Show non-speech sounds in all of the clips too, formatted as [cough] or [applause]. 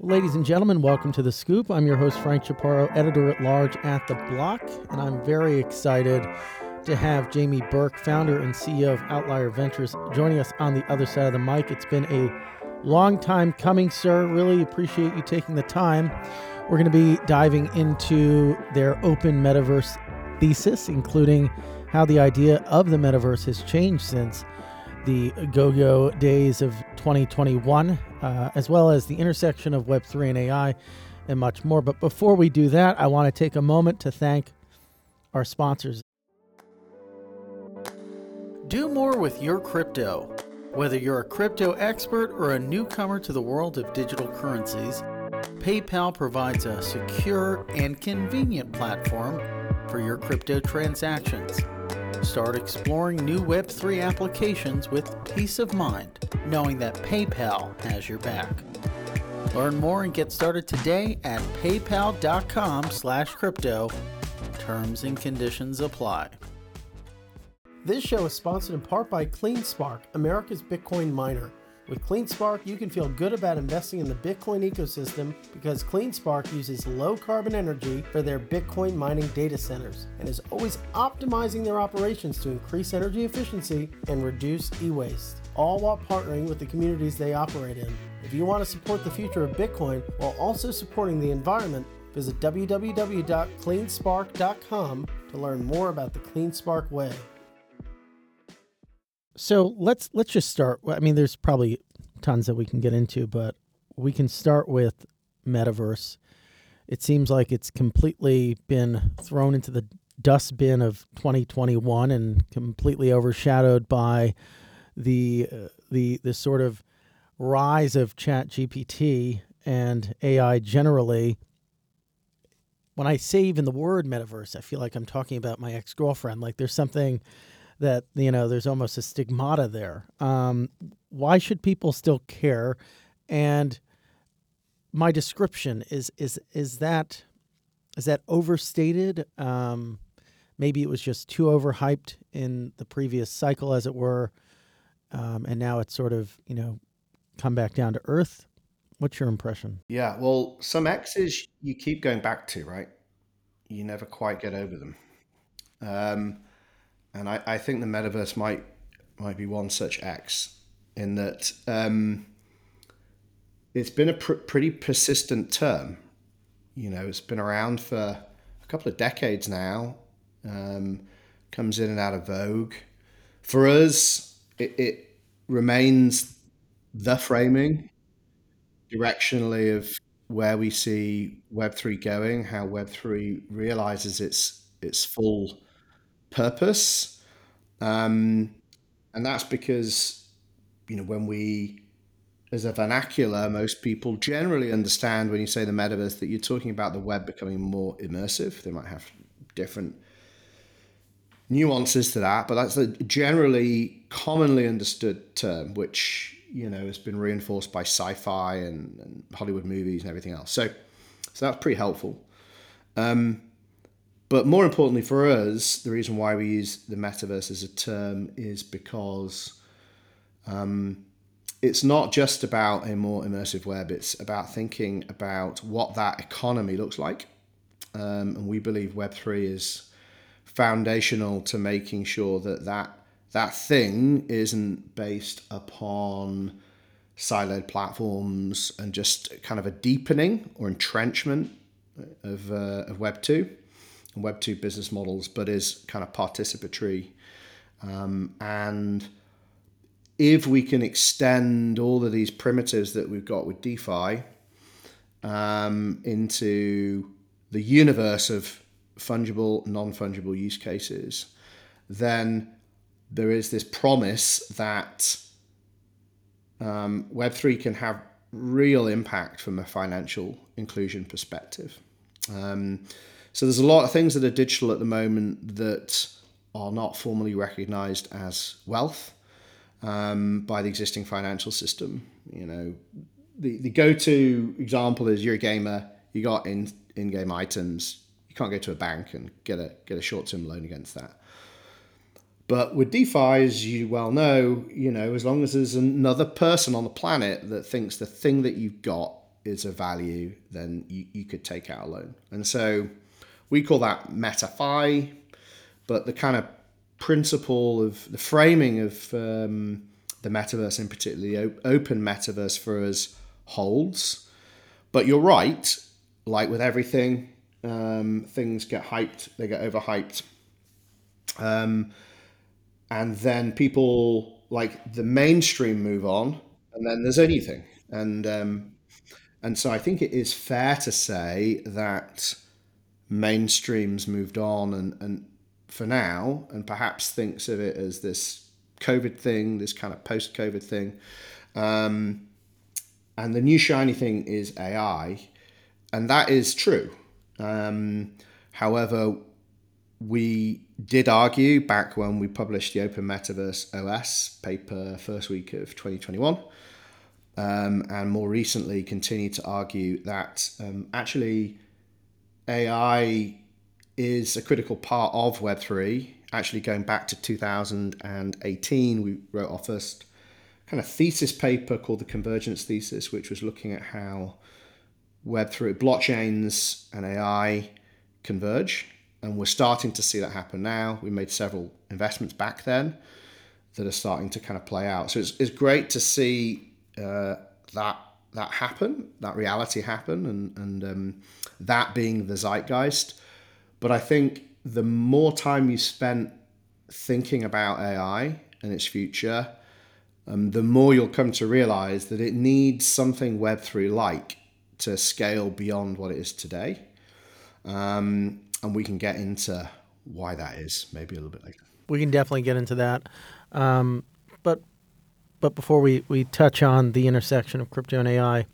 Ladies and gentlemen, welcome to The Scoop. I'm your host, Frank Chaparro, editor at large at The Block, and I'm very excited to have Jamie Burke, founder and CEO of Outlier Ventures, joining us on the other side of the mic. It's been a long time coming, sir. Really appreciate you taking the time. We're going to be diving into their open metaverse thesis, including how the idea of the metaverse has changed since the go go days of 2021, uh, as well as the intersection of Web3 and AI and much more. But before we do that, I want to take a moment to thank our sponsors. Do more with your crypto. Whether you're a crypto expert or a newcomer to the world of digital currencies, PayPal provides a secure and convenient platform for your crypto transactions. Start exploring new Web3 applications with peace of mind, knowing that PayPal has your back. Learn more and get started today at paypal.com/crypto. Terms and conditions apply. This show is sponsored in part by CleanSpark, America's Bitcoin miner. With CleanSpark, you can feel good about investing in the Bitcoin ecosystem because CleanSpark uses low carbon energy for their Bitcoin mining data centers and is always optimizing their operations to increase energy efficiency and reduce e waste, all while partnering with the communities they operate in. If you want to support the future of Bitcoin while also supporting the environment, visit www.cleanspark.com to learn more about the CleanSpark way. So let's let's just start. I mean, there's probably tons that we can get into, but we can start with metaverse. It seems like it's completely been thrown into the dustbin of 2021 and completely overshadowed by the uh, the the sort of rise of Chat GPT and AI generally. When I say even the word metaverse, I feel like I'm talking about my ex girlfriend. Like there's something that you know there's almost a stigmata there. Um, why should people still care? And my description is is is that is that overstated? Um, maybe it was just too overhyped in the previous cycle, as it were, um, and now it's sort of you know come back down to earth. What's your impression? Yeah, well, some X's you keep going back to, right? You never quite get over them. Um, and I, I think the metaverse might might be one such X in that um, it's been a pr- pretty persistent term. You know, it's been around for a couple of decades now. Um, comes in and out of vogue. For us, it, it remains the framing directionally of where we see Web three going, how Web three realizes its its full purpose. Um, and that's because, you know, when we, as a vernacular, most people generally understand when you say the metaverse that you're talking about the web becoming more immersive. They might have different nuances to that, but that's a generally commonly understood term, which, you know, has been reinforced by sci-fi and, and Hollywood movies and everything else. So, so that's pretty helpful. Um, but more importantly for us, the reason why we use the metaverse as a term is because um, it's not just about a more immersive web, it's about thinking about what that economy looks like. Um, and we believe Web3 is foundational to making sure that that, that thing isn't based upon siloed platforms and just kind of a deepening or entrenchment of, uh, of Web2 and Web two business models, but is kind of participatory. Um, and if we can extend all of these primitives that we've got with DeFi um, into the universe of fungible, non fungible use cases, then there is this promise that um, Web3 can have real impact from a financial inclusion perspective. Um, so there's a lot of things that are digital at the moment that are not formally recognized as wealth um, by the existing financial system. You know, the, the go-to example is you're a gamer, you got in in-game items, you can't go to a bank and get a get a short-term loan against that. But with DeFi, as you well know, you know, as long as there's another person on the planet that thinks the thing that you've got is a value, then you, you could take out a loan. And so we call that MetaFi, but the kind of principle of the framing of um, the metaverse, in particular, open metaverse for us, holds. But you're right, like with everything, um, things get hyped, they get overhyped. Um, and then people like the mainstream move on, and then there's anything. And um, and so I think it is fair to say that mainstream's moved on and, and for now, and perhaps thinks of it as this COVID thing, this kind of post COVID thing. Um, and the new shiny thing is AI, and that is true. Um, however, we did argue back when we published the Open Metaverse OS paper first week of 2021, um, and more recently continue to argue that um, actually AI is a critical part of Web3. Actually, going back to 2018, we wrote our first kind of thesis paper called the Convergence Thesis, which was looking at how Web3 blockchains and AI converge. And we're starting to see that happen now. We made several investments back then that are starting to kind of play out. So it's, it's great to see uh, that that happen, that reality happen, and and um, that being the zeitgeist. But I think the more time you spent thinking about AI and its future, um, the more you'll come to realize that it needs something Web3 like to scale beyond what it is today. Um, and we can get into why that is maybe a little bit later. We can definitely get into that. Um, but but before we, we touch on the intersection of crypto and AI,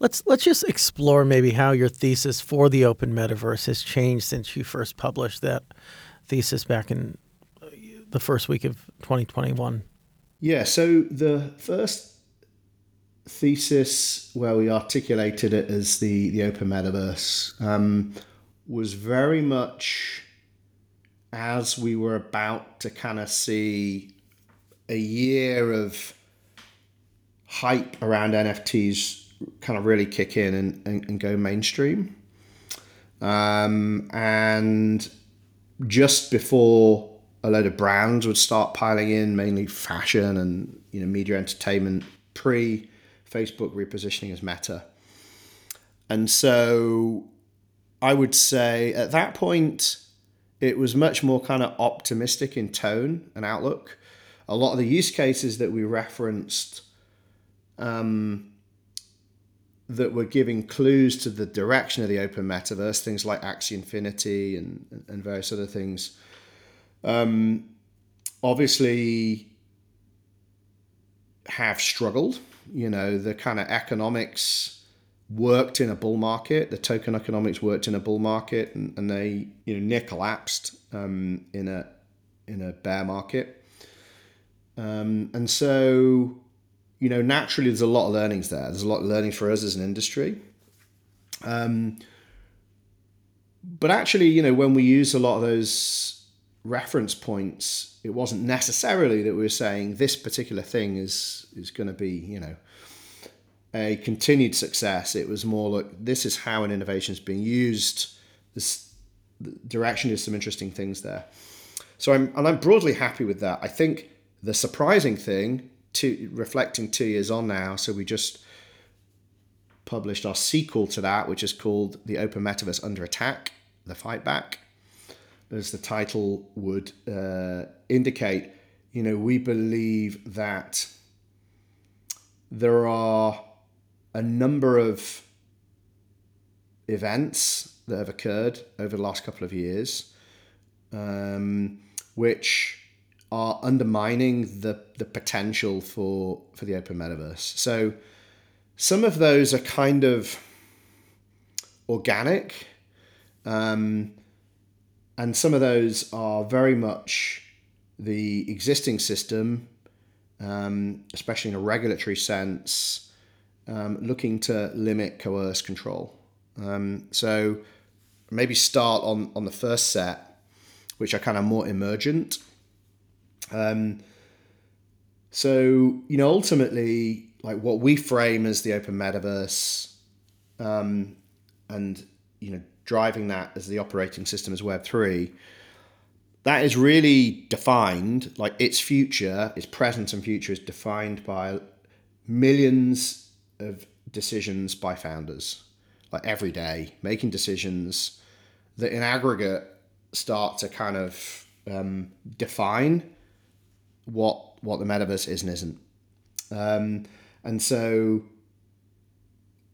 let's let's just explore maybe how your thesis for the open metaverse has changed since you first published that thesis back in the first week of 2021. Yeah, so the first thesis where we articulated it as the the open metaverse um, was very much as we were about to kind of see a year of hype around NFTs kind of really kick in and, and, and go mainstream. Um, and just before a load of brands would start piling in, mainly fashion and you know media entertainment, pre Facebook repositioning as Meta. And so I would say at that point, it was much more kind of optimistic in tone and outlook. A lot of the use cases that we referenced um, that were giving clues to the direction of the open metaverse, things like Axie Infinity and, and various other things, um, obviously have struggled. You know, the kind of economics worked in a bull market, the token economics worked in a bull market, and, and they, you know, near collapsed um, in a in a bear market. Um, and so you know, naturally there's a lot of learnings there. There's a lot of learning for us as an industry. Um, but actually, you know, when we use a lot of those reference points, it wasn't necessarily that we were saying this particular thing is is going to be, you know, a continued success. It was more like this is how an innovation is being used. This direction is some interesting things there. So I'm and I'm broadly happy with that. I think the surprising thing two reflecting two years on now. So we just published our sequel to that, which is called The Open Metaverse Under Attack: The Fight Back. As the title would uh, indicate, you know, we believe that there are a number of events that have occurred over the last couple of years, um, which are undermining the the potential for for the open metaverse. So some of those are kind of organic, um, and some of those are very much the existing system, um, especially in a regulatory sense, um, looking to limit, coerce, control. Um, so maybe start on on the first set, which are kind of more emergent. Um, so, you know, ultimately, like what we frame as the open metaverse, um, and you know driving that as the operating system as Web three. That is really defined, like its future, its present and future is defined by millions of decisions by founders, like every day, making decisions that in aggregate start to kind of um, define what what the metaverse is and isn't. Um, and so,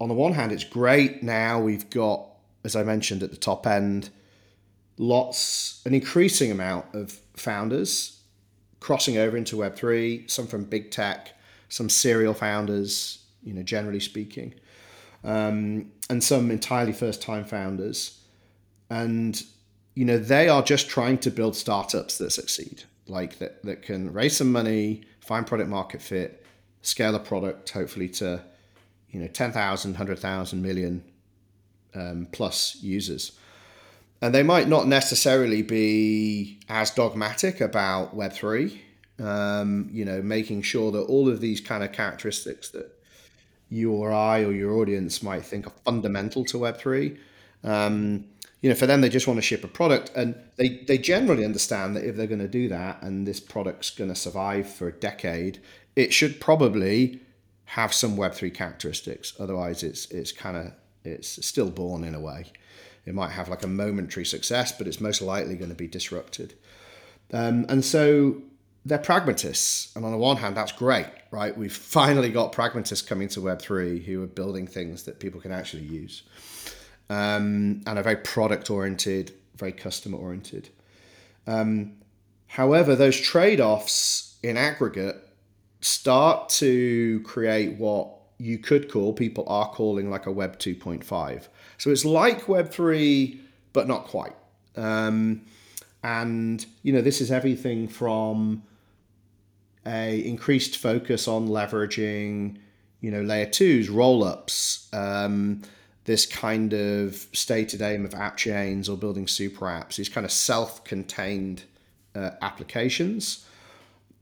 on the one hand, it's great now we've got, as I mentioned at the top end, lots, an increasing amount of founders crossing over into Web3, some from big tech, some serial founders, you know, generally speaking, um, and some entirely first time founders. And, you know, they are just trying to build startups that succeed, like that, that can raise some money, find product market fit, scale a product, hopefully to, you know, 10,000, 100,000 million um, plus users. And they might not necessarily be as dogmatic about Web3, um, you know, making sure that all of these kind of characteristics that you or I or your audience might think are fundamental to Web3. Um, you know, for them, they just want to ship a product, and they they generally understand that if they're going to do that, and this product's going to survive for a decade, it should probably have some Web three characteristics. Otherwise, it's it's kind of it's stillborn in a way. It might have like a momentary success, but it's most likely going to be disrupted. Um, and so they're pragmatists. And on the one hand, that's great, right? We've [laughs] finally got pragmatists coming to Web3 who are building things that people can actually use um, and are very product oriented, very customer oriented. Um, however, those trade offs in aggregate start to create what you could call, people are calling like a Web 2.5. So it's like Web 3, but not quite. Um, and, you know, this is everything from a increased focus on leveraging, you know, layer twos, roll ups, um, this kind of stated aim of app chains or building super apps, these kind of self-contained uh, applications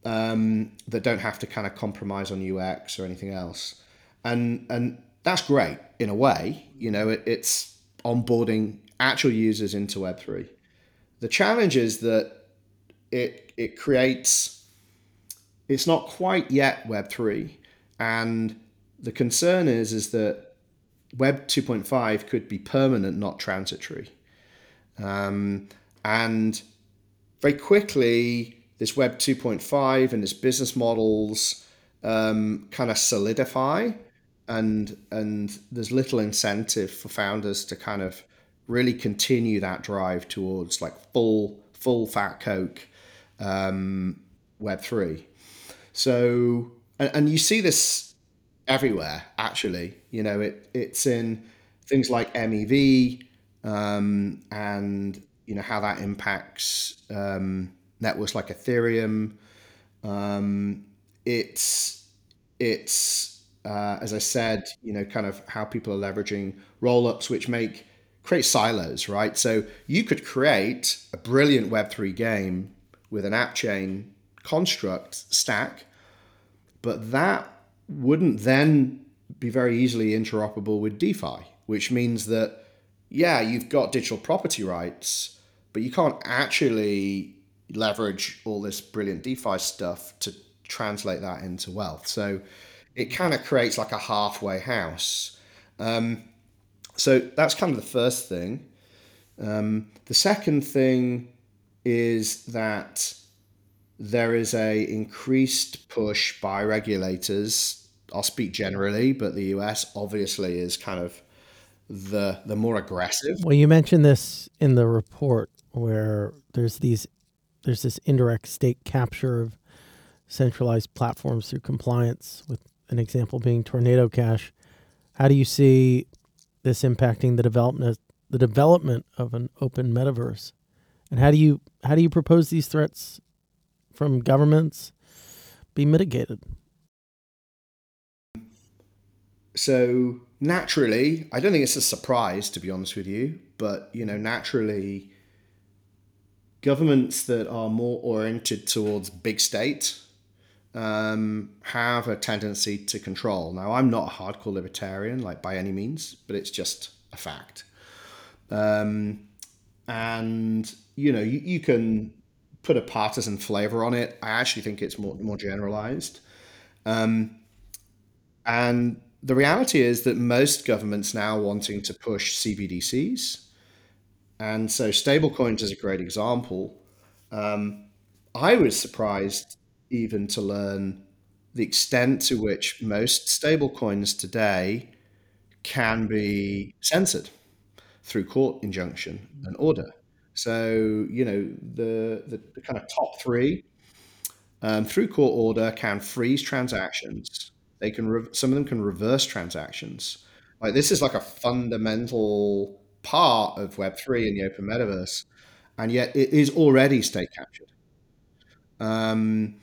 um, that don't have to kind of compromise on UX or anything else, and and that's great in a way. You know, it, it's onboarding actual users into Web three. The challenge is that it it creates. It's not quite yet Web three, and the concern is is that Web 2.5 could be permanent, not transitory. Um, and very quickly, this Web 2.5 and its business models um, kind of solidify, and and there's little incentive for founders to kind of really continue that drive towards like full full fat Coke um, Web three. So and, and you see this everywhere. Actually, you know, it it's in things like MEV um, and you know how that impacts um, networks like Ethereum. Um, it's it's uh, as I said, you know, kind of how people are leveraging rollups, which make create silos, right? So you could create a brilliant Web three game with an app chain construct stack, but that wouldn't then be very easily interoperable with DeFi, which means that, yeah, you've got digital property rights, but you can't actually leverage all this brilliant DeFi stuff to translate that into wealth. So it kind of creates like a halfway house. Um, so that's kind of the first thing. Um, the second thing is that there is a increased push by regulators I'll speak generally, but the US obviously is kind of the the more aggressive. Well, you mentioned this in the report where there's these there's this indirect state capture of centralized platforms through compliance with an example being Tornado Cash. How do you see this impacting the development the development of an open metaverse? And how do you how do you propose these threats from governments be mitigated? So naturally, I don't think it's a surprise to be honest with you, but you know, naturally, governments that are more oriented towards big state um, have a tendency to control. Now, I'm not a hardcore libertarian, like by any means, but it's just a fact. Um, and you know, you, you can put a partisan flavor on it. I actually think it's more more generalized. Um, and the reality is that most governments now wanting to push CBDCs, and so stablecoins is a great example. Um, I was surprised even to learn the extent to which most stablecoins today can be censored through court injunction and order. So, you know, the, the, the kind of top three um, through court order can freeze transactions. They can, re- some of them can reverse transactions. Like this is like a fundamental part of Web3 in the open metaverse. And yet it is already state captured. Um,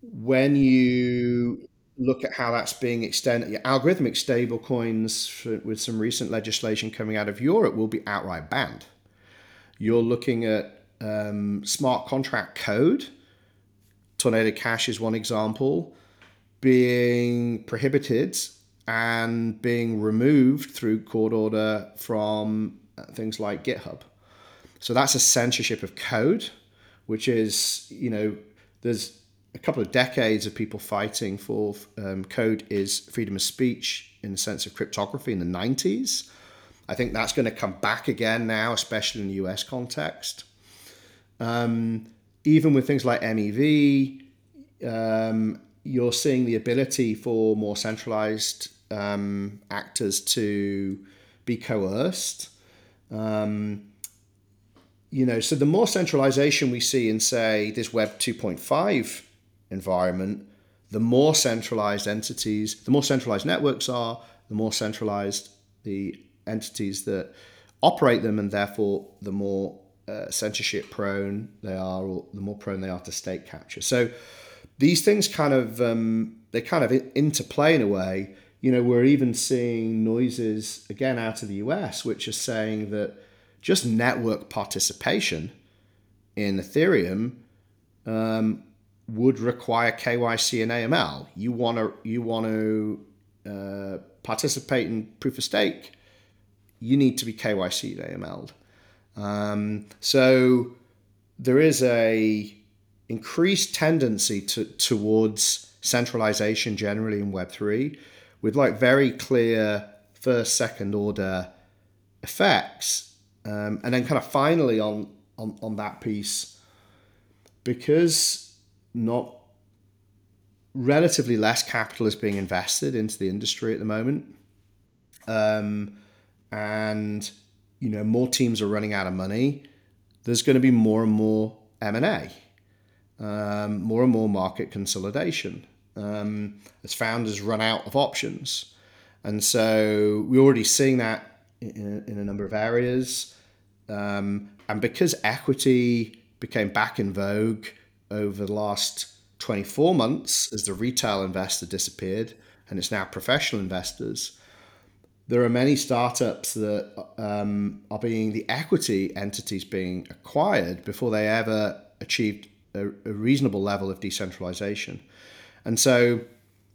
when you look at how that's being extended, algorithmic stablecoins with some recent legislation coming out of Europe will be outright banned. You're looking at um, smart contract code. Tornado Cash is one example, being prohibited and being removed through court order from uh, things like GitHub. So that's a censorship of code, which is, you know, there's a couple of decades of people fighting for um, code is freedom of speech in the sense of cryptography in the 90s. I think that's going to come back again now, especially in the US context. Um, even with things like MEV, um, you're seeing the ability for more centralized um, actors to be coerced. Um, you know, so the more centralization we see in, say, this Web 2.5 environment, the more centralized entities, the more centralized networks are, the more centralized the entities that operate them, and therefore the more uh, censorship prone they are, or the more prone they are to state capture. So these things kind of um, they kind of interplay in a way. You know, we're even seeing noises again out of the US, which are saying that just network participation in Ethereum um, would require KYC and AML. You want to you want to uh, participate in proof of stake. You need to be KYC and AML. Um, so there is a increased tendency to, towards centralization generally in Web three, with like very clear first second order effects, um, and then kind of finally on on on that piece because not relatively less capital is being invested into the industry at the moment. Um, and you know more teams are running out of money. There's going to be more and more M and A, um, more and more market consolidation um, as founders run out of options, and so we're already seeing that in, in a number of areas. Um, and because equity became back in vogue over the last 24 months as the retail investor disappeared and it's now professional investors. There are many startups that um, are being the equity entities being acquired before they ever achieved a, a reasonable level of decentralization. And so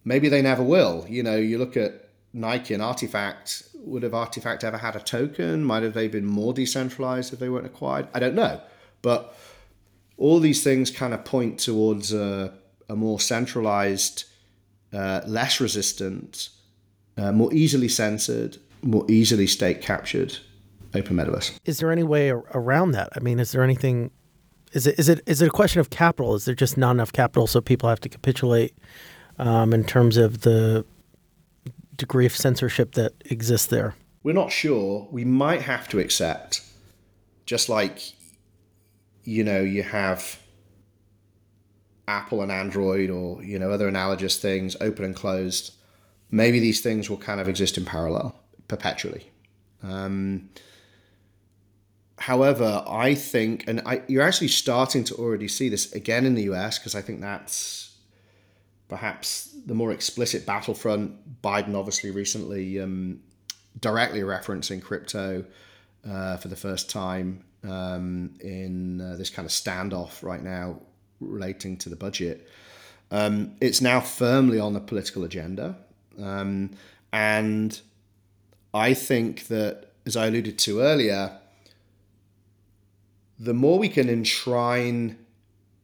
maybe they never will. You know, you look at Nike and RTFKT. Would have RTFKT ever had a token? Might have they been more decentralized if they weren't acquired? I don't know. But all these things kind of point towards a, a more centralized, uh, less resistant, uh, more easily censored, more easily state captured open metaverse. Is there any way around that? I mean, is there anything? Is it is it is it a question of capital? Is there just not enough capital, so people have to capitulate um, in terms of the degree of censorship that exists there? We're not sure. We might have to accept, just like you know, you have Apple and Android or, you know, other analogous things, open and closed. Maybe these things will kind of exist in parallel perpetually. Um, however, I think, and I, you're actually starting to already see this again in the US, because I think that's perhaps the more explicit battlefront. Biden obviously recently um, directly referencing crypto uh, for the first time um, in uh, this kind of standoff right now relating to the budget. Um, it's now firmly on the political agenda. Um, and I think that, as I alluded to earlier, the more we can enshrine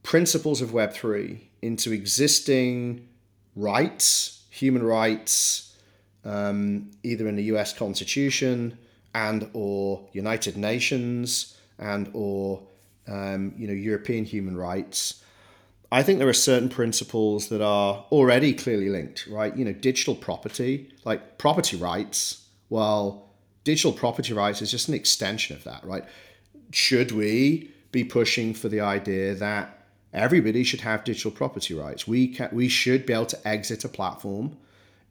principles of Web3 into existing rights, human rights, um, either in the US Constitution and or United Nations and or um, you know European human rights. I think there are certain principles that are already clearly linked, right? You know, digital property, like property rights. Well, digital property rights is just an extension of that, right? Should we be pushing for the idea that everybody should have digital property rights? We can, we should be able to exit a platform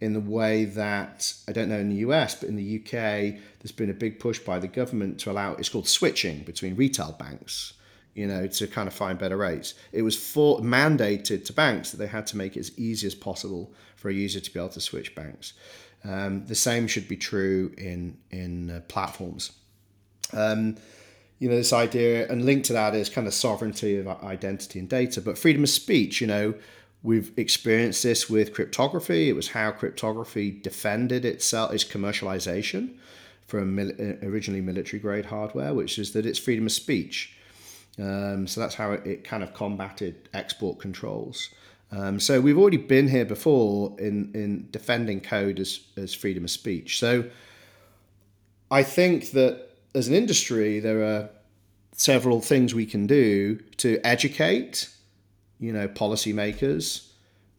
in the way that I don't know in the US, but in the UK, there's been a big push by the government to allow it's called switching between retail banks you know, to kind of find better rates. It was for, mandated to banks that they had to make it as easy as possible for a user to be able to switch banks. Um, the same should be true in in uh, platforms. Um, you know, this idea and linked to that is kind of sovereignty of identity and data, but freedom of speech. You know, we've experienced this with cryptography. It was how cryptography defended itself, its commercialization from mil- originally military grade hardware, which is that it's freedom of speech um, so that's how it, it, kind of combated export controls. Um, so we've already been here before in, in defending code as, as freedom of speech. So I think that as an industry, there are several things we can do to educate, you know, policymakers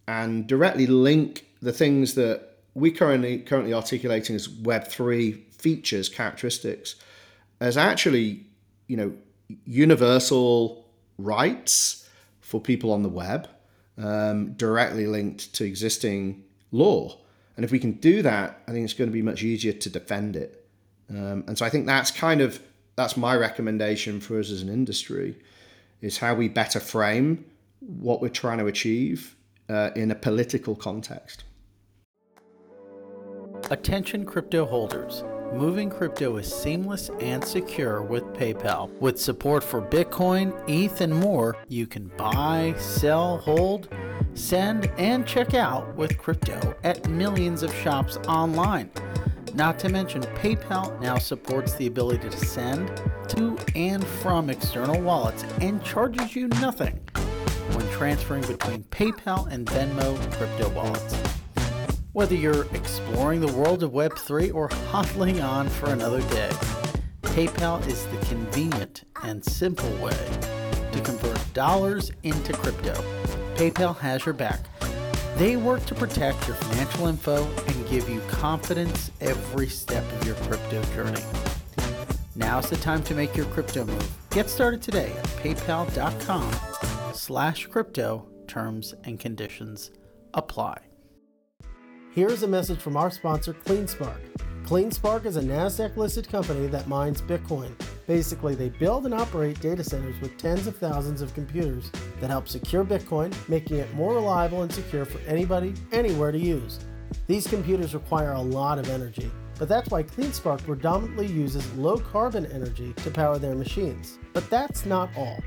and directly link the things that we currently currently articulating as Web three features, characteristics, as actually, you know, universal rights for people on the web um, directly linked to existing law. And if we can do that, I think it's going to be much easier to defend it. Um, and so I think that's kind of that's my recommendation for us as an industry is how we better frame what we're trying to achieve uh, in a political context. Attention crypto holders. Moving crypto is seamless and secure with PayPal. With support for Bitcoin, ETH, and more, you can buy, sell, hold, send, and check out with crypto at millions of shops online. Not to mention, PayPal now supports the ability to send to and from external wallets and charges you nothing when transferring between PayPal and Venmo crypto wallets. Whether you're exploring the world of Web3 or hodling on for another day, PayPal is the convenient and simple way to convert dollars into crypto. PayPal has your back. They work to protect your financial info and give you confidence every step of your crypto journey. Now's the time to make your crypto move. Get started today at paypal.com slash crypto. Terms and conditions apply. Here's a message from our sponsor, CleanSpark. CleanSpark is a NASDAQ listed company that mines Bitcoin. Basically, they build and operate data centers with tens of thousands of computers that help secure Bitcoin, making it more reliable and secure for anybody, anywhere to use. These computers require a lot of energy, but that's why CleanSpark predominantly uses low carbon energy to power their machines. But that's not all.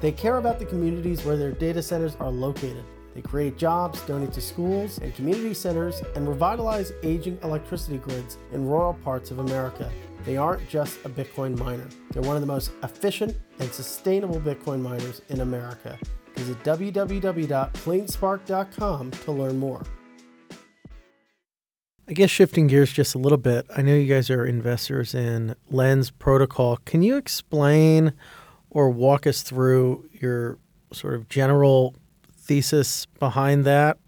They care about the communities where their data centers are located. They create jobs, donate to schools and community centers, and revitalize aging electricity grids in rural parts of America. They aren't just a Bitcoin miner, they're one of the most efficient and sustainable Bitcoin miners in America. Visit www.cleanspark.com to learn more. I guess shifting gears just a little bit, I know you guys are investors in Lens Protocol. Can you explain or walk us through your sort of general thesis behind that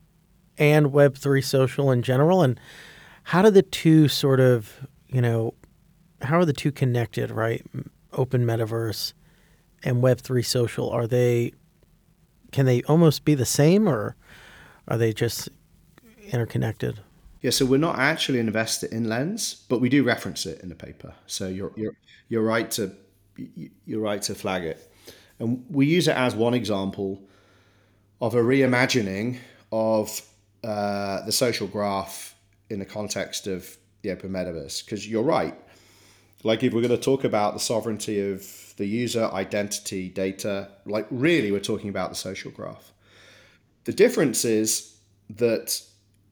and Web3 social in general? And how do the two sort of, you know, how are the two connected, right? Open metaverse and Web3 social, are they, can they almost be the same or are they just interconnected? Yeah, so we're not actually invested in Lens, but we do reference it in the paper. So you're you're you're right to you're right to flag it, and we use it as one example of a reimagining of uh, the social graph in the context of the open metaverse. Because you're right. Like, if we're going to talk about the sovereignty of the user, identity, data, like, really, we're talking about the social graph. The difference is that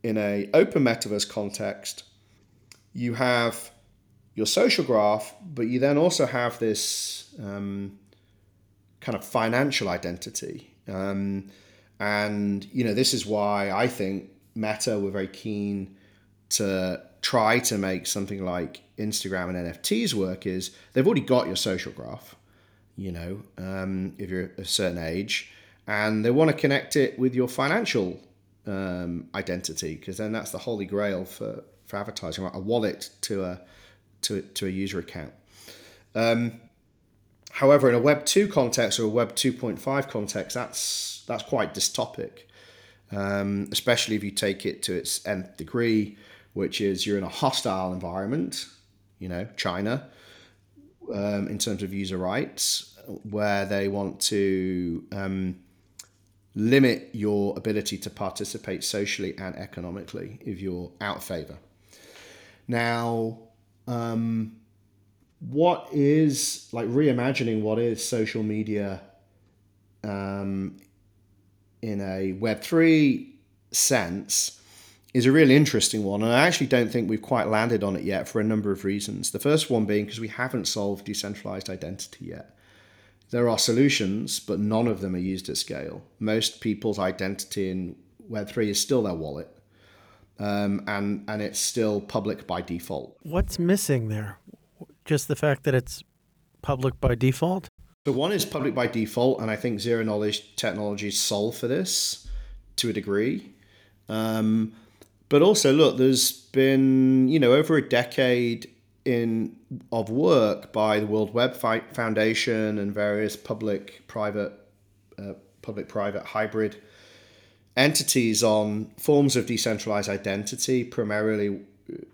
in a open metaverse context, you have your social graph, but you then also have this um, kind of financial identity. Um, and you know this is why I think Meta were very keen to try to make something like Instagram and NFTs work. Is they've already got your social graph, you know, um, if you're a certain age, and they want to connect it with your financial um, identity because then that's the holy grail for for advertising, right? A wallet to a to to a user account. Um, however, in a Web two context or a Web two point five context, that's that's quite dystopic, um, especially if you take it to its nth degree, which is you're in a hostile environment, you know, China, um, in terms of user rights, where they want to um, limit your ability to participate socially and economically if you're out of favor. Now, um, what is like reimagining what is social media um, in a Web3 sense is a really interesting one. And I actually don't think we've quite landed on it yet for a number of reasons. The first one being because we haven't solved decentralized identity yet. There are solutions, but none of them are used at scale. Most people's identity in Web3 is still their wallet. Um, and and it's still public by default. What's missing there? Just the fact that it's public by default. So one is public by default, and I think zero knowledge technologies solve for this to a degree. Um, but also, look, there's been you know over a decade in of work by the World Web Foundation and various public private uh, public private hybrid entities on forms of decentralized identity, primarily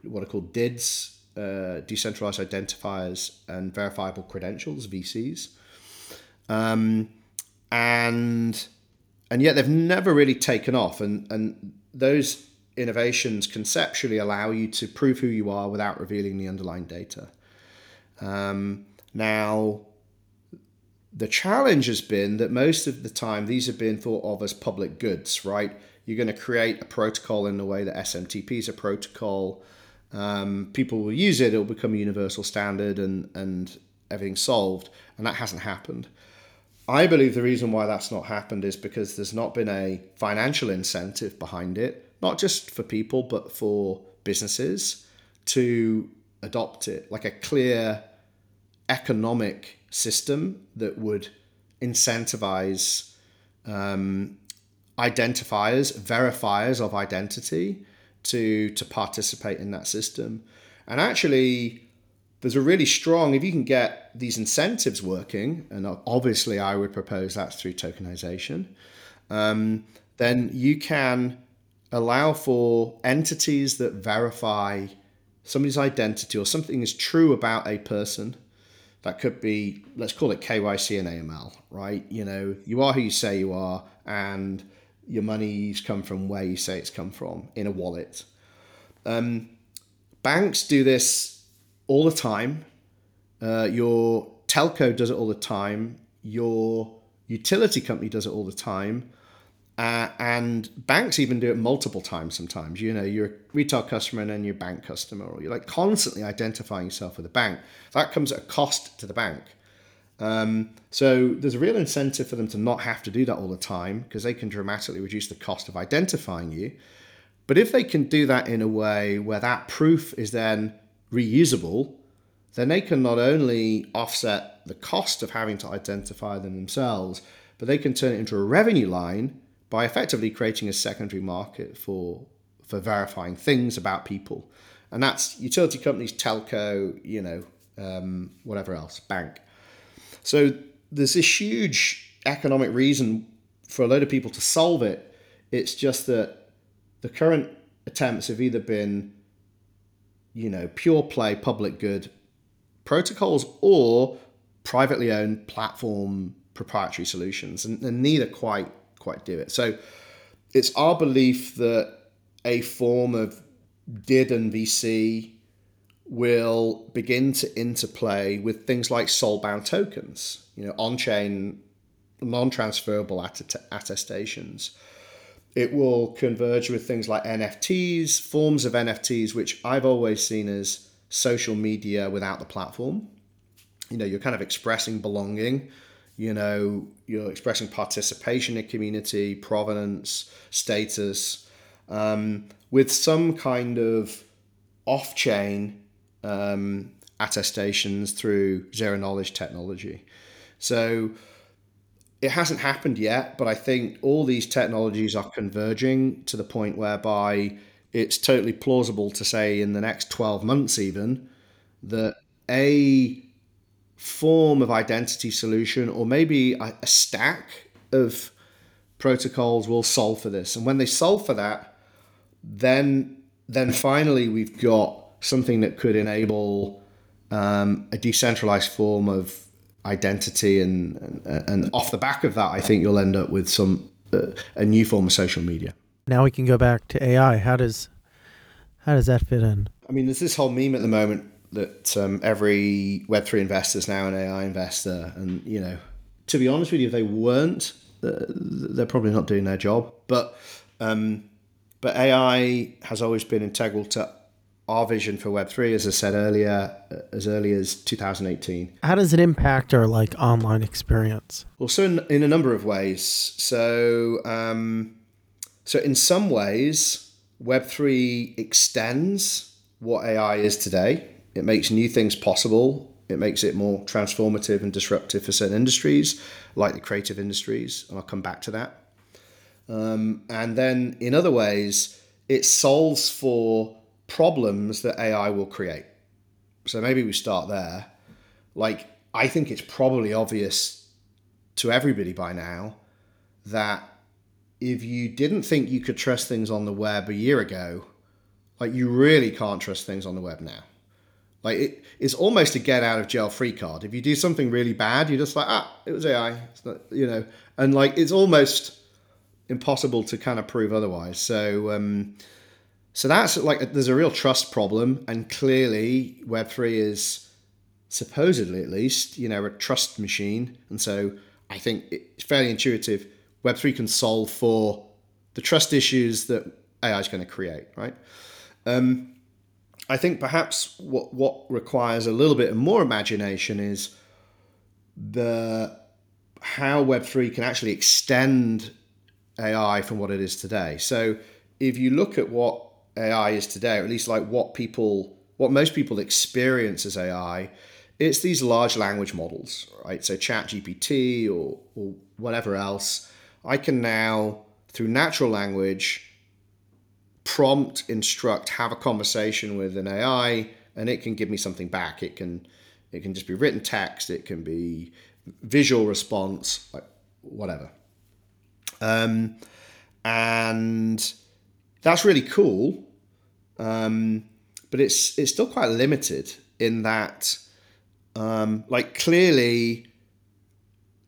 what are called DIDs, uh, decentralized identifiers and verifiable credentials, VCs. Um, and and yet they've never really taken off. And, and those innovations conceptually allow you to prove who you are without revealing the underlying data. Um, now, the challenge has been that most of the time these have been thought of as public goods, right? You're going to create a protocol in the way that SMTP is a protocol. Um, people will use it, it will become a universal standard and, and everything's solved. And that hasn't happened. I believe the reason why that's not happened is because there's not been a financial incentive behind it, not just for people, but for businesses to adopt it, like a clear economic system that would incentivize um, identifiers, verifiers of identity to to participate in that system. And actually, there's a really strong if you can get these incentives working, and obviously I would propose that's through tokenization. Um, then you can allow for entities that verify somebody's identity or something is true about a person that could be, let's call it KYC and AML, right? You know, you are who you say you are, and your money's come from where you say it's come from in a wallet. Um, banks do this all the time. Uh, your telco does it all the time. Your utility company does it all the time. Uh, and banks even do it multiple times sometimes. You know, you're a retail customer and then you're a bank customer, or you're like constantly identifying yourself with a bank. That comes at a cost to the bank. Um, so there's a real incentive for them to not have to do that all the time because they can dramatically reduce the cost of identifying you. But if they can do that in a way where that proof is then reusable, then they can not only offset the cost of having to identify them themselves, but they can turn it into a revenue line by effectively creating a secondary market for for verifying things about people, and that's utility companies, telco, you know, um, whatever else, bank. So there's this huge economic reason for a load of people to solve it. It's just that the current attempts have either been, you know, pure play public good protocols or privately owned platform proprietary solutions, and, and neither quite quite do it. So it's our belief that a form of DID and VC will begin to interplay with things like soul-bound tokens, you know, on-chain, non-transferable attestations. It will converge with things like NFTs, forms of NFTs, which I've always seen as social media without the platform. You know, you're kind of expressing belonging, you know, you're expressing participation in community, provenance, status, um, with some kind of off chain um, attestations through zero knowledge technology. So it hasn't happened yet, but I think all these technologies are converging to the point whereby it's totally plausible to say in the next 12 months, even, that a form of identity solution or maybe a, a stack of protocols will solve for this. And when they solve for that, then then finally we've got something that could enable um, a decentralized form of identity and, and, and off the back of that i think you'll end up with some uh, a new form of social media. Now we can go back to ai how does how does that fit in? I mean there's this whole meme at the moment that um, every web3 investor is now an ai investor. And you know to be honest with you if they weren't uh, they're probably not doing their job. But um, but ai has always been integral to our vision for Web3, as I said earlier, uh, as early as 2018. How does it impact our like online experience? Well, so in, in a number of ways. So, um, so in some ways, Web3 extends what AI is today. It makes new things possible. It makes it more transformative and disruptive for certain industries, like the creative industries, and I'll come back to that. Um, and then in other ways, it solves for problems that AI will create. So maybe we start there. Like, I think it's probably obvious to everybody by now that if you didn't think you could trust things on the web a year ago, like you really can't trust things on the web now. Like it, it's almost a get out of jail free card. If you do something really bad, you're just like, ah, it was AI, not, you know, and like it's almost impossible to kind of prove otherwise. So, um, so that's like there's a real trust problem, and clearly Web three is supposedly at least you know a trust machine, and so I think it's fairly intuitive. Web three can solve for the trust issues that AI is going to create, right? Um, I think perhaps what what requires a little bit more imagination is the how Web three can actually extend AI from what it is today. So if you look at what AI is today, or at least like what people, what most people experience as AI, it's these large language models, right? So ChatGPT or, or whatever else. I can now, through natural language, prompt, instruct, have a conversation with an AI, and it can give me something back. It can, it can just be written text. It can be visual response, like whatever. Um, and that's really cool, um, but it's it's still quite limited in that, um, like clearly,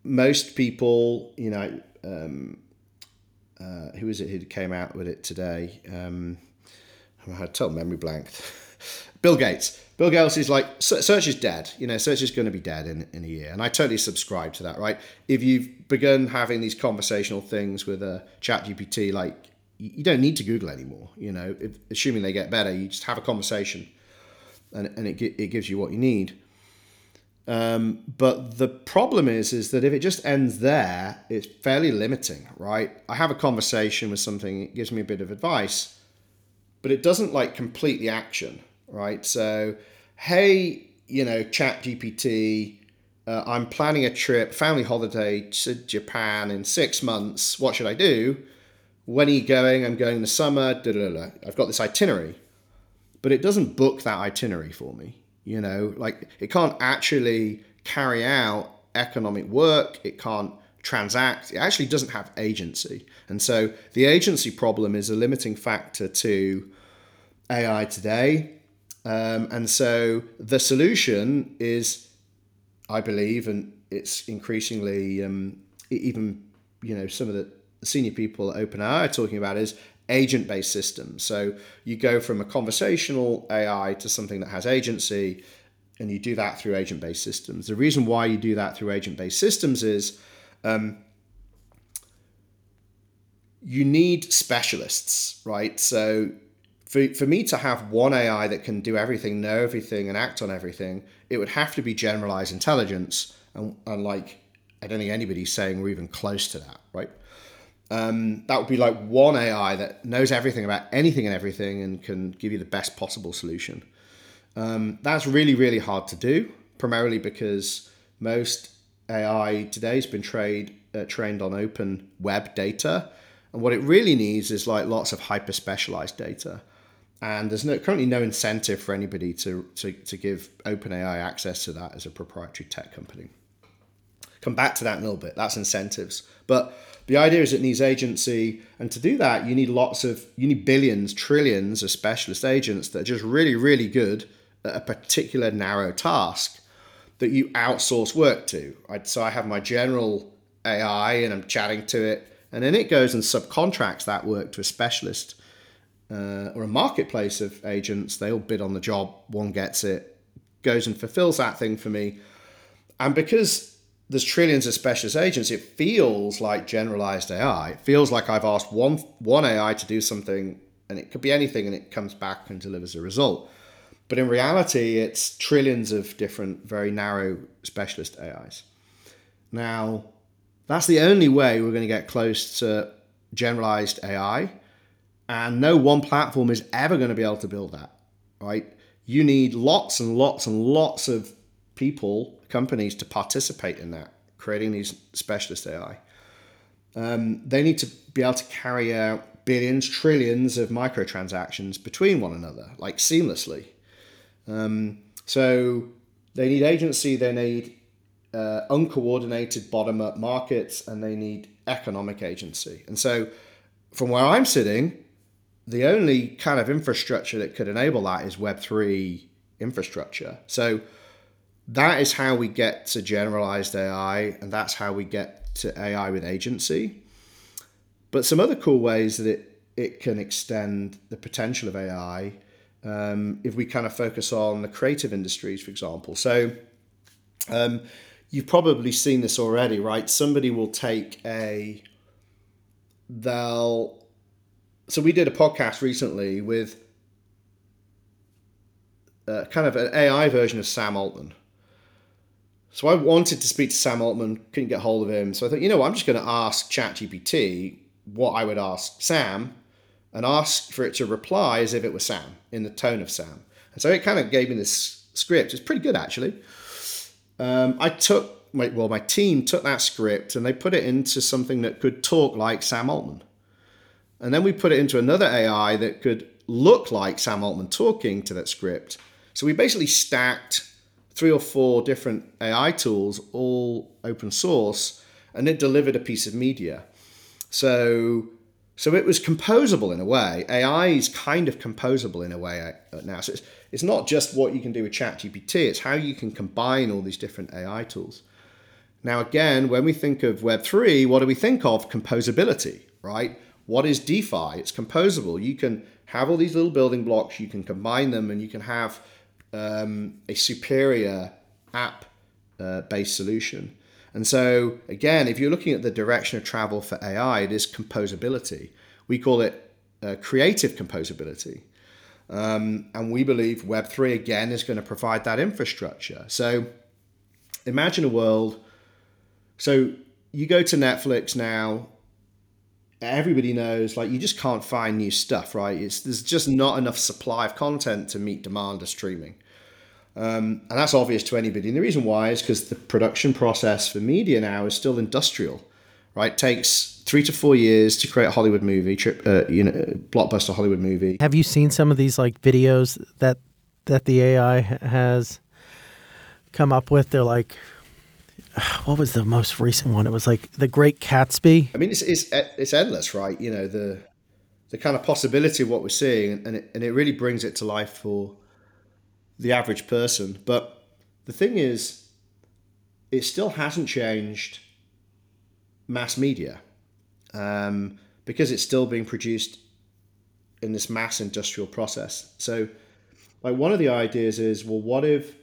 most people, you know, um, uh, who is it who came out with it today? Um, I had total memory blank. [laughs] Bill Gates. Bill Gates is like search is dead. You know, search is going to be dead in, in a year, and I totally subscribe to that. Right? If you've begun having these conversational things with a Chat GPT, like you don't need to Google anymore. You know, if, assuming they get better, you just have a conversation, and and it it gives you what you need. Um, but the problem is, is that if it just ends there, it's fairly limiting, right? I have a conversation with something, it gives me a bit of advice, but it doesn't like complete the action, right? So, hey, you know, Chat GPT, uh, I'm planning a trip, family holiday to Japan in six months. What should I do? When are you going? I'm going in the summer. Da, da, da. I've got this itinerary, but it doesn't book that itinerary for me. You know, like it can't actually carry out economic work. It can't transact. It actually doesn't have agency. And so the agency problem is a limiting factor to AI today. Um, and so the solution is, I believe, and it's increasingly um, even, you know, some of the senior people at OpenAI are talking about is agent based systems. So you go from a conversational AI to something that has agency, and you do that through agent based systems. The reason why you do that through agent based systems is um, you need specialists, right? So for, for me to have one AI that can do everything, know everything, and act on everything, it would have to be generalized intelligence. And, and like, I don't think anybody's saying we're even close to that, right? Um, that would be like one AI that knows everything about anything and everything and can give you the best possible solution. Um, that's really, really hard to do, primarily because most AI today has been trained, uh, trained on open web data. And what it really needs is like lots of hyper specialized data. And there's no, currently no incentive for anybody to, to, to give OpenAI access to that as a proprietary tech company. Come back to that in a little bit. That's incentives. But the idea is it needs agency, and to do that, you need lots of, you need billions, trillions of specialist agents that are just really, really good at a particular narrow task that you outsource work to. So I have my general AI and I'm chatting to it, and then it goes and subcontracts that work to a specialist uh, or a marketplace of agents. They all bid on the job, one gets it, goes and fulfills that thing for me. And because there's trillions of specialist agents, it feels like generalized AI. It feels like I've asked one one AI to do something, and it could be anything, and it comes back and delivers a result. But in reality, it's trillions of different, very narrow specialist AIs. Now, that's the only way we're going to get close to generalized AI, and no one platform is ever going to be able to build that. Right? You need lots and lots and lots of people companies to participate in that, creating these specialist AI. Um, they need to be able to carry out billions, trillions of microtransactions between one another, like seamlessly. Um, so they need agency, they need uh, uncoordinated bottom up markets, and they need economic agency. And so, from where I'm sitting, the only kind of infrastructure that could enable that is Web3 infrastructure. So, that is how we get to generalized AI, and that's how we get to AI with agency. But some other cool ways that it, it can extend the potential of AI um, if we kind of focus on the creative industries, for example. So um, you've probably seen this already, right? Somebody will take a, they'll, so we did a podcast recently with uh, kind of an AI version of Sam Altman so I wanted to speak to Sam Altman, couldn't get hold of him. So I thought, you know what, I'm just going to ask ChatGPT what I would ask Sam and ask for it to reply as if it was Sam, in the tone of Sam. And so it kind of gave me this script. It's pretty good, actually. Um, I took, my, well, my team took that script and they put it into something that could talk like Sam Altman. And then we put it into another AI that could look like Sam Altman talking to that script. So we basically stacked three or four different AI tools, all open source, and it delivered a piece of media. So, so it was composable in a way. AI is kind of composable in a way uh, now. So it's, it's not just what you can do with ChatGPT, it's how you can combine all these different AI tools. Now, again, when we think of Web3, what do we think of? Composability, right? What is DeFi? It's composable. You can have all these little building blocks, you can combine them, and you can have um, a superior app uh, based solution. And so, again, if you're looking at the direction of travel for AI, it is composability. We call it uh, creative composability. Um, and we believe Web3 again is going to provide that infrastructure. So, imagine a world. So, you go to Netflix now, everybody knows like you just can't find new stuff, right? It's there's just not enough supply of content to meet demand of streaming. Um, and that's obvious to anybody. And the reason why is because the production process for media now is still industrial, right? It takes three to four years to create a Hollywood movie, trip, uh, you know, blockbuster Hollywood movie. Have you seen some of these like videos that that the AI has come up with? They're like, what was the most recent one? It was like The Great Gatsby. I mean, it's it's it's endless, right? You know the the kind of possibility of what we're seeing, and it, and it really brings it to life for the average person. But the thing is, it still hasn't changed mass media um, because it's still being produced in this mass industrial process. So, like, one of the ideas is well, what if,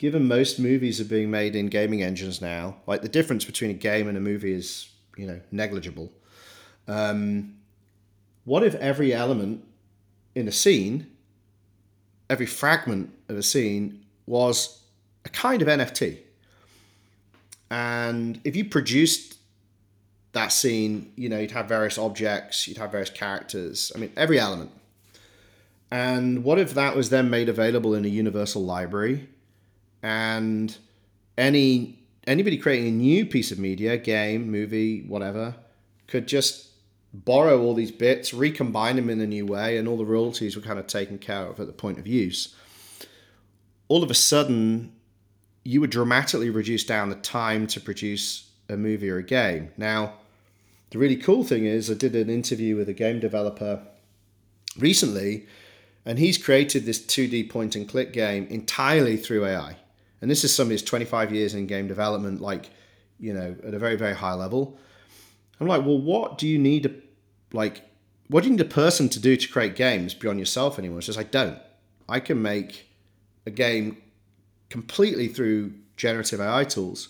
given most movies are being made in gaming engines now, like the difference between a game and a movie is, you know, negligible. Um, what if every element in a scene, every fragment of a scene was a kind of NFT? And if you produced that scene, you know, you'd have various objects, you'd have various characters. I mean, every element. And what if that was then made available in a universal library and any anybody creating a new piece of media, game, movie, whatever, could just borrow all these bits, recombine them in a new way, and all the royalties were kind of taken care of at the point of use. All of a sudden, you would dramatically reduce down the time to produce a movie or a game. Now, the really cool thing is, I did an interview with a game developer recently, and he's created this 2D point and click game entirely through AI. And this is somebody who's 25 years in game development, like, you know, at a very, very high level. I'm like, well, what do you need to, like, what do you need a person to do to create games beyond yourself anymore? It's just, I don't. I can make a game completely through generative AI tools.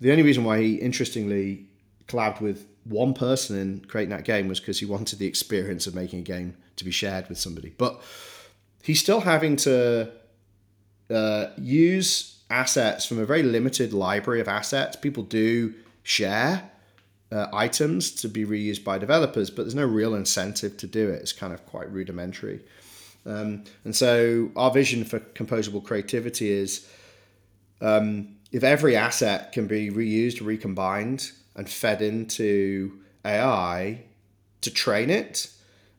The only reason why he, interestingly, collabed with one person in creating that game was because he wanted the experience of making a game to be shared with somebody. But he's still having to uh, use assets from a very limited library of assets. People do share uh, items to be reused by developers, but there's no real incentive to do it. It's kind of quite rudimentary. Um, and so our vision for composable creativity is um, if every asset can be reused, recombined, and fed into AI to train it,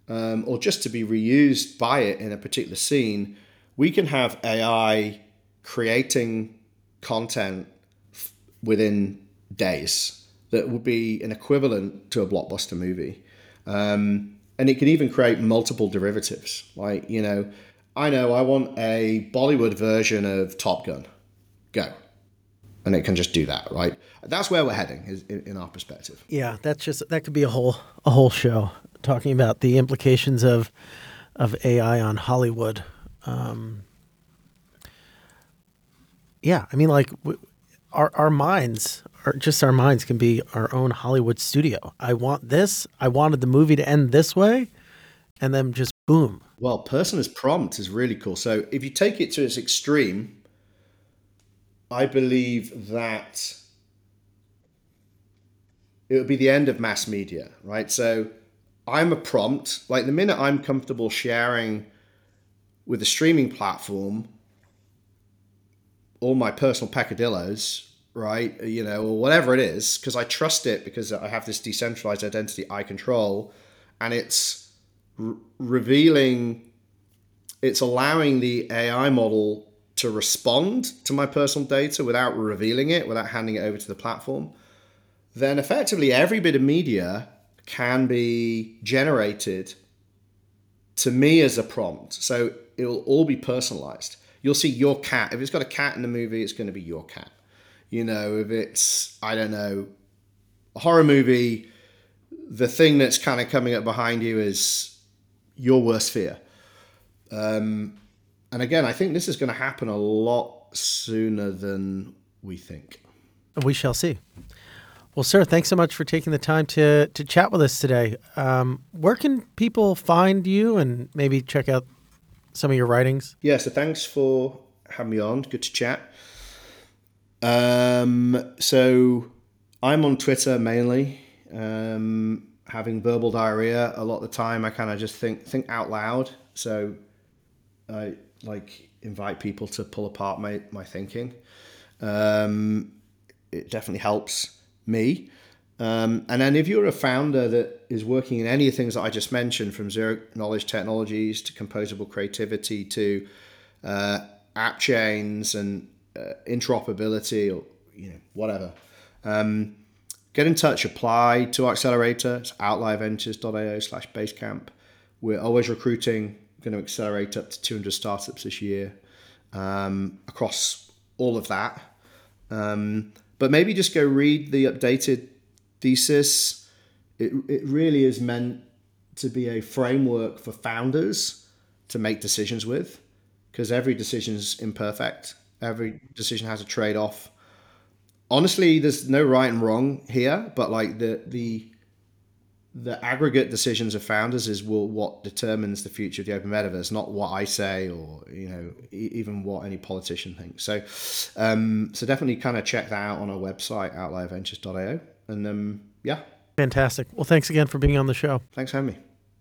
um, or just to be reused by it in a particular scene, we can have AI creating content f- within days that would be an equivalent to a blockbuster movie. Um, and it can even create multiple derivatives. Like, you know, I know I want a Bollywood version of Top Gun. Go. And it can just do that, right? That's where we're heading, in our perspective. Yeah, that's just that could be a whole a whole show talking about the implications of of AI on Hollywood. Um, yeah, I mean, like w- our our minds, or just our minds, can be our own Hollywood studio. I want this. I wanted the movie to end this way, and then just boom. Well, person as prompt is really cool. So if you take it to its extreme, I believe that it would be the end of mass media, right? So I'm a prompt. Like the minute I'm comfortable sharing with a streaming platform all my personal peccadillos, right? You know, or whatever it is, because I trust it because I have this decentralized identity I control, and it's re- revealing, it's allowing the AI model to respond to my personal data without revealing it, without handing it over to the platform. Then effectively every bit of media can be generated to me as a prompt. So it'll all be personalized. You'll see your cat. If it's got a cat in the movie, it's going to be your cat. You know, if it's, I don't know, a horror movie, the thing that's kind of coming up behind you is your worst fear. Um, and again, I think this is going to happen a lot sooner than we think. We shall see. Well, sir, thanks so much for taking the time to to chat with us today. Um, where can people find you and maybe check out some of your writings? Yeah, so thanks for having me on. Good to chat. Um, so I'm on Twitter mainly, um, having verbal diarrhea a lot of the time. I kind of just think think out loud. So I like invite people to pull apart my my thinking. Um, it definitely helps me. Um, and then if you're a founder that is working in any of the things that I just mentioned, from zero knowledge technologies to composable creativity to uh, app chains and uh, interoperability or you know whatever, um, get in touch. Apply to our accelerator. It's outlierventures.io slash basecamp. We're always recruiting. We're Going to accelerate up to 200 startups this year um, across all of that. Um, but maybe just go read the updated thesis. It, it really is meant to be a framework for founders to make decisions with because every decision is imperfect. Every decision has a trade off. Honestly, there's no right and wrong here, but like the the the aggregate decisions of founders is will, what determines the future of the open metaverse, not what I say or you know even what any politician thinks. So, um, so definitely kind of check that out on our website outlierventures.io, and um, yeah, Fantastic. Well, thanks again for being on the show. thanks for having me.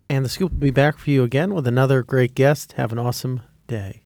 And the scoop will be back for you again with another great guest. Have an awesome day.